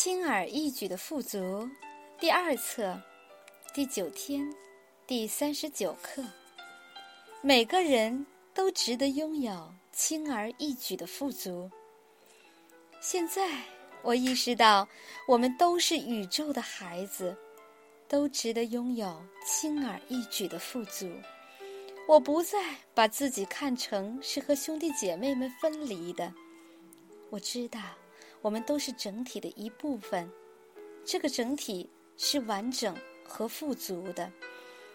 轻而易举的富足，第二册，第九天，第三十九课。每个人都值得拥有轻而易举的富足。现在我意识到，我们都是宇宙的孩子，都值得拥有轻而易举的富足。我不再把自己看成是和兄弟姐妹们分离的。我知道。我们都是整体的一部分，这个整体是完整和富足的。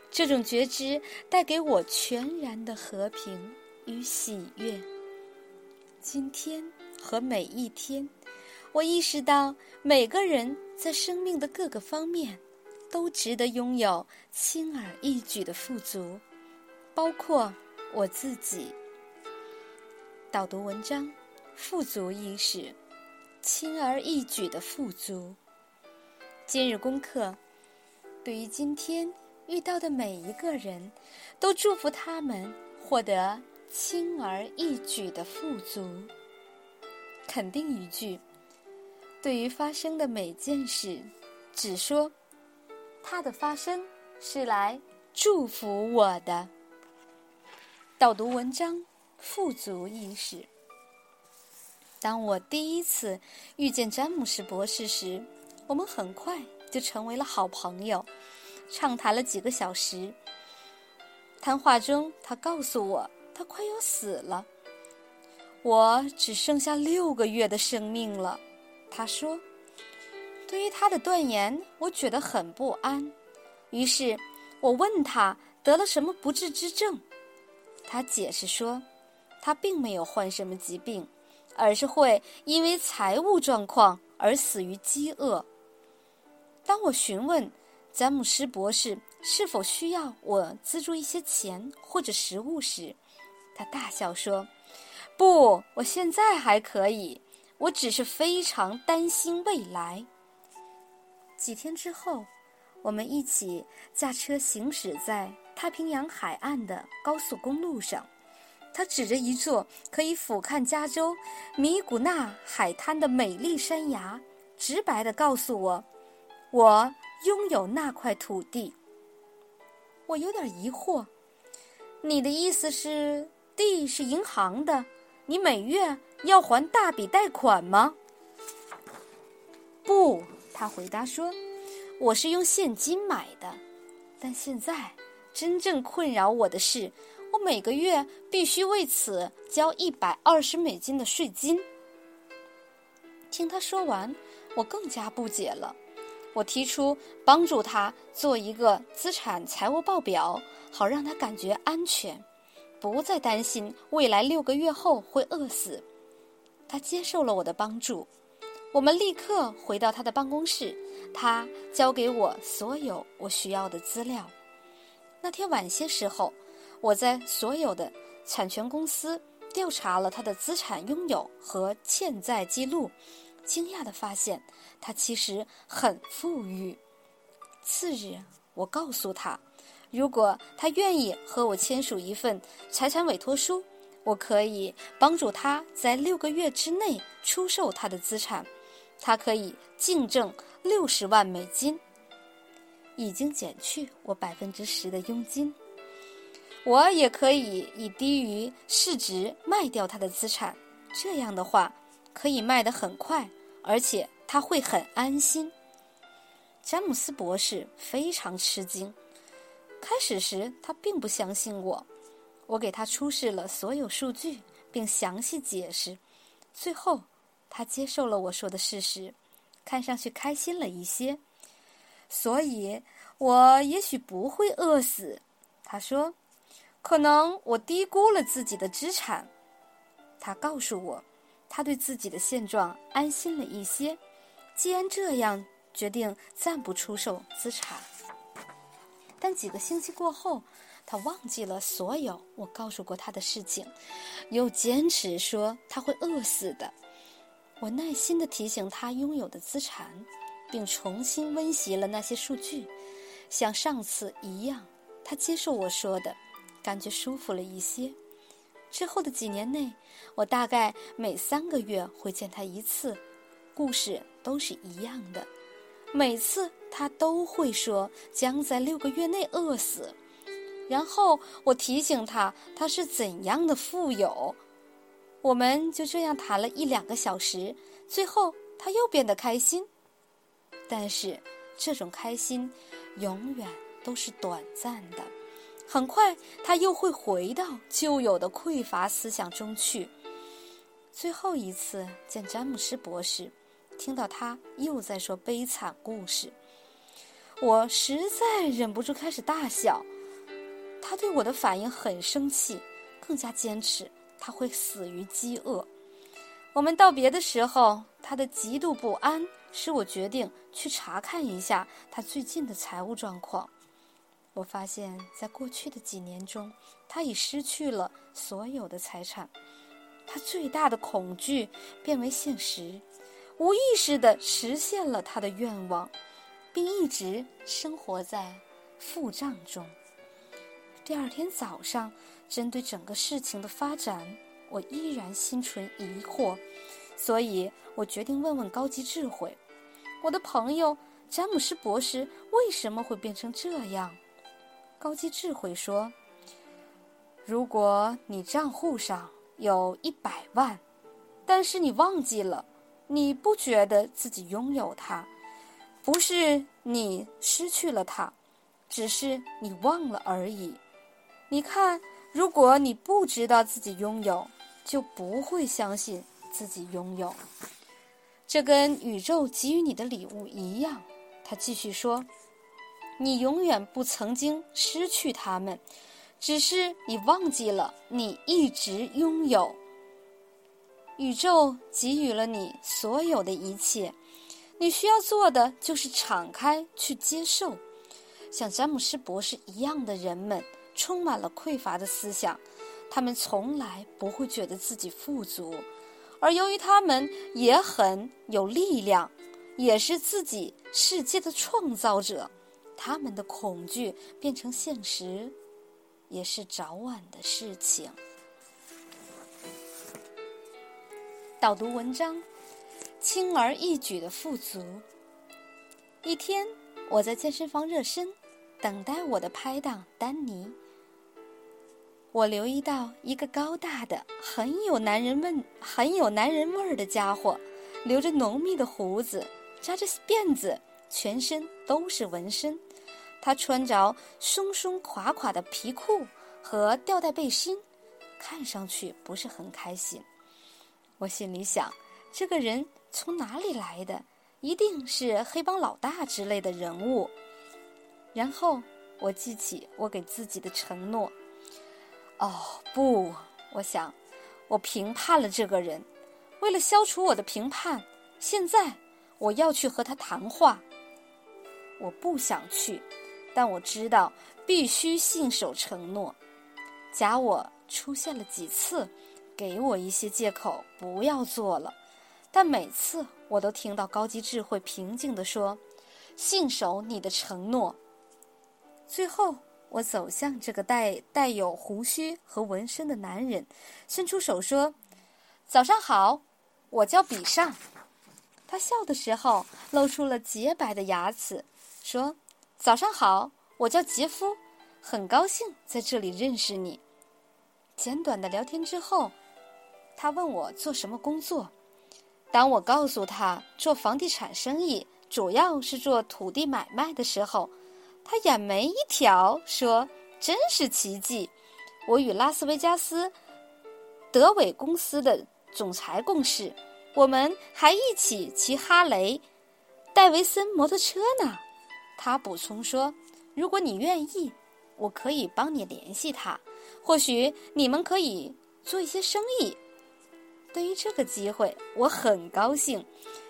这种觉知带给我全然的和平与喜悦。今天和每一天，我意识到每个人在生命的各个方面都值得拥有轻而易举的富足，包括我自己。导读文章：富足意识。轻而易举的富足。今日功课，对于今天遇到的每一个人，都祝福他们获得轻而易举的富足。肯定语句：对于发生的每件事，只说它的发生是来祝福我的。导读文章：富足意识。当我第一次遇见詹姆斯博士时，我们很快就成为了好朋友，畅谈了几个小时。谈话中，他告诉我他快要死了，我只剩下六个月的生命了。他说：“对于他的断言，我觉得很不安。”于是我问他得了什么不治之症。他解释说，他并没有患什么疾病。而是会因为财务状况而死于饥饿。当我询问詹姆斯博士是否需要我资助一些钱或者食物时，他大笑说：“不，我现在还可以，我只是非常担心未来。”几天之后，我们一起驾车行驶在太平洋海岸的高速公路上。他指着一座可以俯瞰加州米古纳海滩的美丽山崖，直白地告诉我：“我拥有那块土地。”我有点疑惑：“你的意思是地是银行的？你每月要还大笔贷款吗？”“不。”他回答说，“我是用现金买的。但现在真正困扰我的是。”我每个月必须为此交一百二十美金的税金。听他说完，我更加不解了。我提出帮助他做一个资产财务报表，好让他感觉安全，不再担心未来六个月后会饿死。他接受了我的帮助。我们立刻回到他的办公室，他交给我所有我需要的资料。那天晚些时候。我在所有的产权公司调查了他的资产拥有和欠债记录，惊讶地发现他其实很富裕。次日，我告诉他，如果他愿意和我签署一份财产委托书，我可以帮助他在六个月之内出售他的资产，他可以净挣六十万美金，已经减去我百分之十的佣金。我也可以以低于市值卖掉他的资产，这样的话可以卖得很快，而且他会很安心。詹姆斯博士非常吃惊，开始时他并不相信我，我给他出示了所有数据，并详细解释，最后他接受了我说的事实，看上去开心了一些。所以，我也许不会饿死，他说。可能我低估了自己的资产，他告诉我，他对自己的现状安心了一些。既然这样，决定暂不出售资产。但几个星期过后，他忘记了所有我告诉过他的事情，又坚持说他会饿死的。我耐心地提醒他拥有的资产，并重新温习了那些数据，像上次一样，他接受我说的。感觉舒服了一些。之后的几年内，我大概每三个月会见他一次，故事都是一样的，每次他都会说将在六个月内饿死。然后我提醒他他是怎样的富有。我们就这样谈了一两个小时，最后他又变得开心。但是这种开心永远都是短暂的，很快他又会回到旧有的匮乏思想中去。最后一次见詹姆斯博士，听到他又在说悲惨故事，我实在忍不住开始大笑。他对我的反应很生气，更加坚持。他会死于饥饿。我们道别的时候，他的极度不安使我决定去查看一下他最近的财务状况。我发现，在过去的几年中，他已失去了所有的财产。他最大的恐惧变为现实，无意识地实现了他的愿望，并一直生活在负账中。第二天早上。针对整个事情的发展，我依然心存疑惑，所以我决定问问高级智慧，我的朋友詹姆斯博士为什么会变成这样？高级智慧说：“如果你账户上有一百万，但是你忘记了，你不觉得自己拥有它，不是你失去了它，只是你忘了而已。你看。”如果你不知道自己拥有，就不会相信自己拥有。这跟宇宙给予你的礼物一样。他继续说：“你永远不曾经失去他们，只是你忘记了你一直拥有。宇宙给予了你所有的一切，你需要做的就是敞开去接受。像詹姆斯博士一样的人们。”充满了匮乏的思想，他们从来不会觉得自己富足，而由于他们也很有力量，也是自己世界的创造者，他们的恐惧变成现实，也是早晚的事情。导读文章：轻而易举的富足。一天，我在健身房热身，等待我的拍档丹尼。我留意到一个高大的、很有男人味、很有男人味儿的家伙，留着浓密的胡子，扎着辫子，全身都是纹身。他穿着松松垮垮的皮裤和吊带背心，看上去不是很开心。我心里想，这个人从哪里来的？一定是黑帮老大之类的人物。然后我记起我给自己的承诺。哦不，我想，我评判了这个人。为了消除我的评判，现在我要去和他谈话。我不想去，但我知道必须信守承诺。假我出现了几次，给我一些借口不要做了，但每次我都听到高级智慧平静地说：“信守你的承诺。”最后。我走向这个带带有胡须和纹身的男人，伸出手说：“早上好，我叫比上。”他笑的时候露出了洁白的牙齿，说：“早上好，我叫杰夫，很高兴在这里认识你。”简短的聊天之后，他问我做什么工作。当我告诉他做房地产生意，主要是做土地买卖的时候。他眼眉一挑，说：“真是奇迹！我与拉斯维加斯德伟公司的总裁共事，我们还一起骑哈雷、戴维森摩托车呢。”他补充说：“如果你愿意，我可以帮你联系他，或许你们可以做一些生意。”对于这个机会，我很高兴。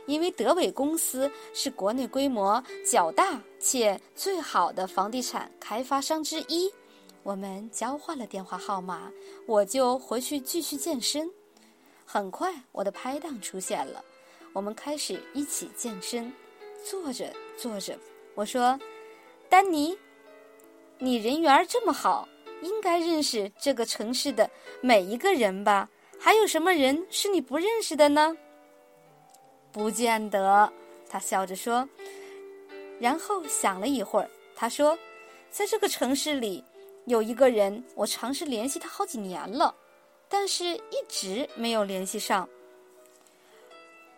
因为德伟公司是国内规模较大且最好的房地产开发商之一，我们交换了电话号码，我就回去继续健身。很快，我的拍档出现了，我们开始一起健身。坐着坐着，我说：“丹尼，你人缘这么好，应该认识这个城市的每一个人吧？还有什么人是你不认识的呢？”不见得。他笑着说，然后想了一会儿，他说：“在这个城市里，有一个人，我尝试联系他好几年了，但是一直没有联系上。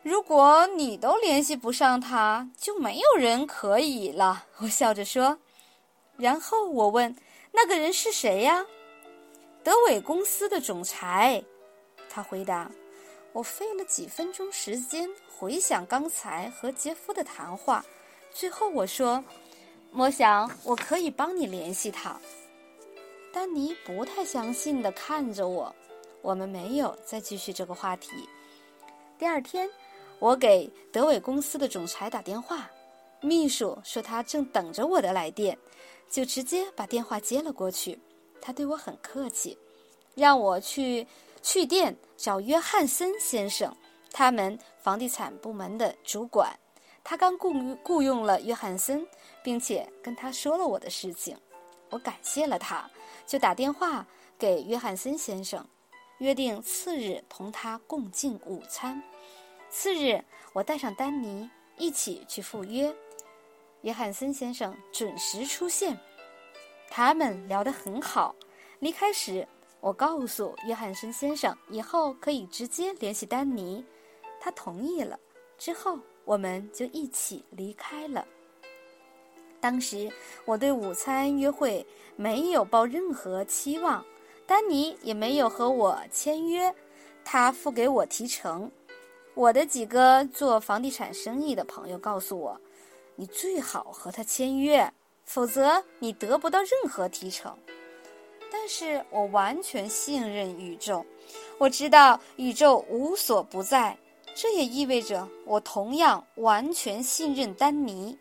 如果你都联系不上他，就没有人可以了。”我笑着说。然后我问：“那个人是谁呀？”德伟公司的总裁。他回答。我费了几分钟时间回想刚才和杰夫的谈话，最后我说：“我想我可以帮你联系他。”丹尼不太相信的看着我，我们没有再继续这个话题。第二天，我给德伟公司的总裁打电话，秘书说他正等着我的来电，就直接把电话接了过去。他对我很客气，让我去。去店找约翰森先生，他们房地产部门的主管。他刚雇雇佣了约翰森，并且跟他说了我的事情。我感谢了他，就打电话给约翰森先生，约定次日同他共进午餐。次日，我带上丹尼一起去赴约。约翰森先生准时出现，他们聊得很好。离开时。我告诉约翰森先生，以后可以直接联系丹尼，他同意了。之后，我们就一起离开了。当时我对午餐约会没有抱任何期望，丹尼也没有和我签约，他付给我提成。我的几个做房地产生意的朋友告诉我，你最好和他签约，否则你得不到任何提成。但是我完全信任宇宙，我知道宇宙无所不在，这也意味着我同样完全信任丹尼。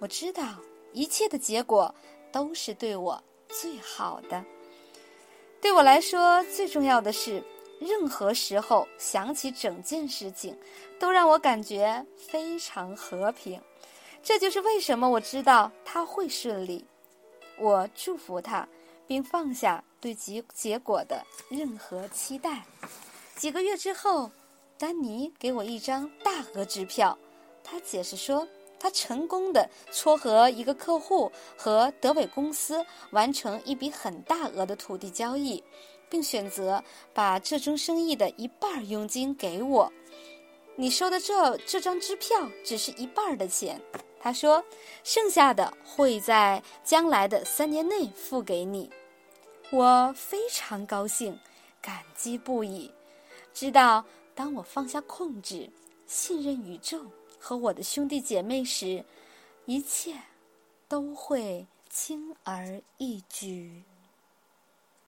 我知道一切的结果都是对我最好的。对我来说，最重要的是，任何时候想起整件事情，都让我感觉非常和平。这就是为什么我知道他会顺利。我祝福他。并放下对结结果的任何期待。几个月之后，丹尼给我一张大额支票。他解释说，他成功的撮合一个客户和德伟公司完成一笔很大额的土地交易，并选择把这宗生意的一半佣金给我。你收的这这张支票只是一半的钱，他说，剩下的会在将来的三年内付给你。我非常高兴，感激不已。知道当我放下控制，信任宇宙和我的兄弟姐妹时，一切都会轻而易举。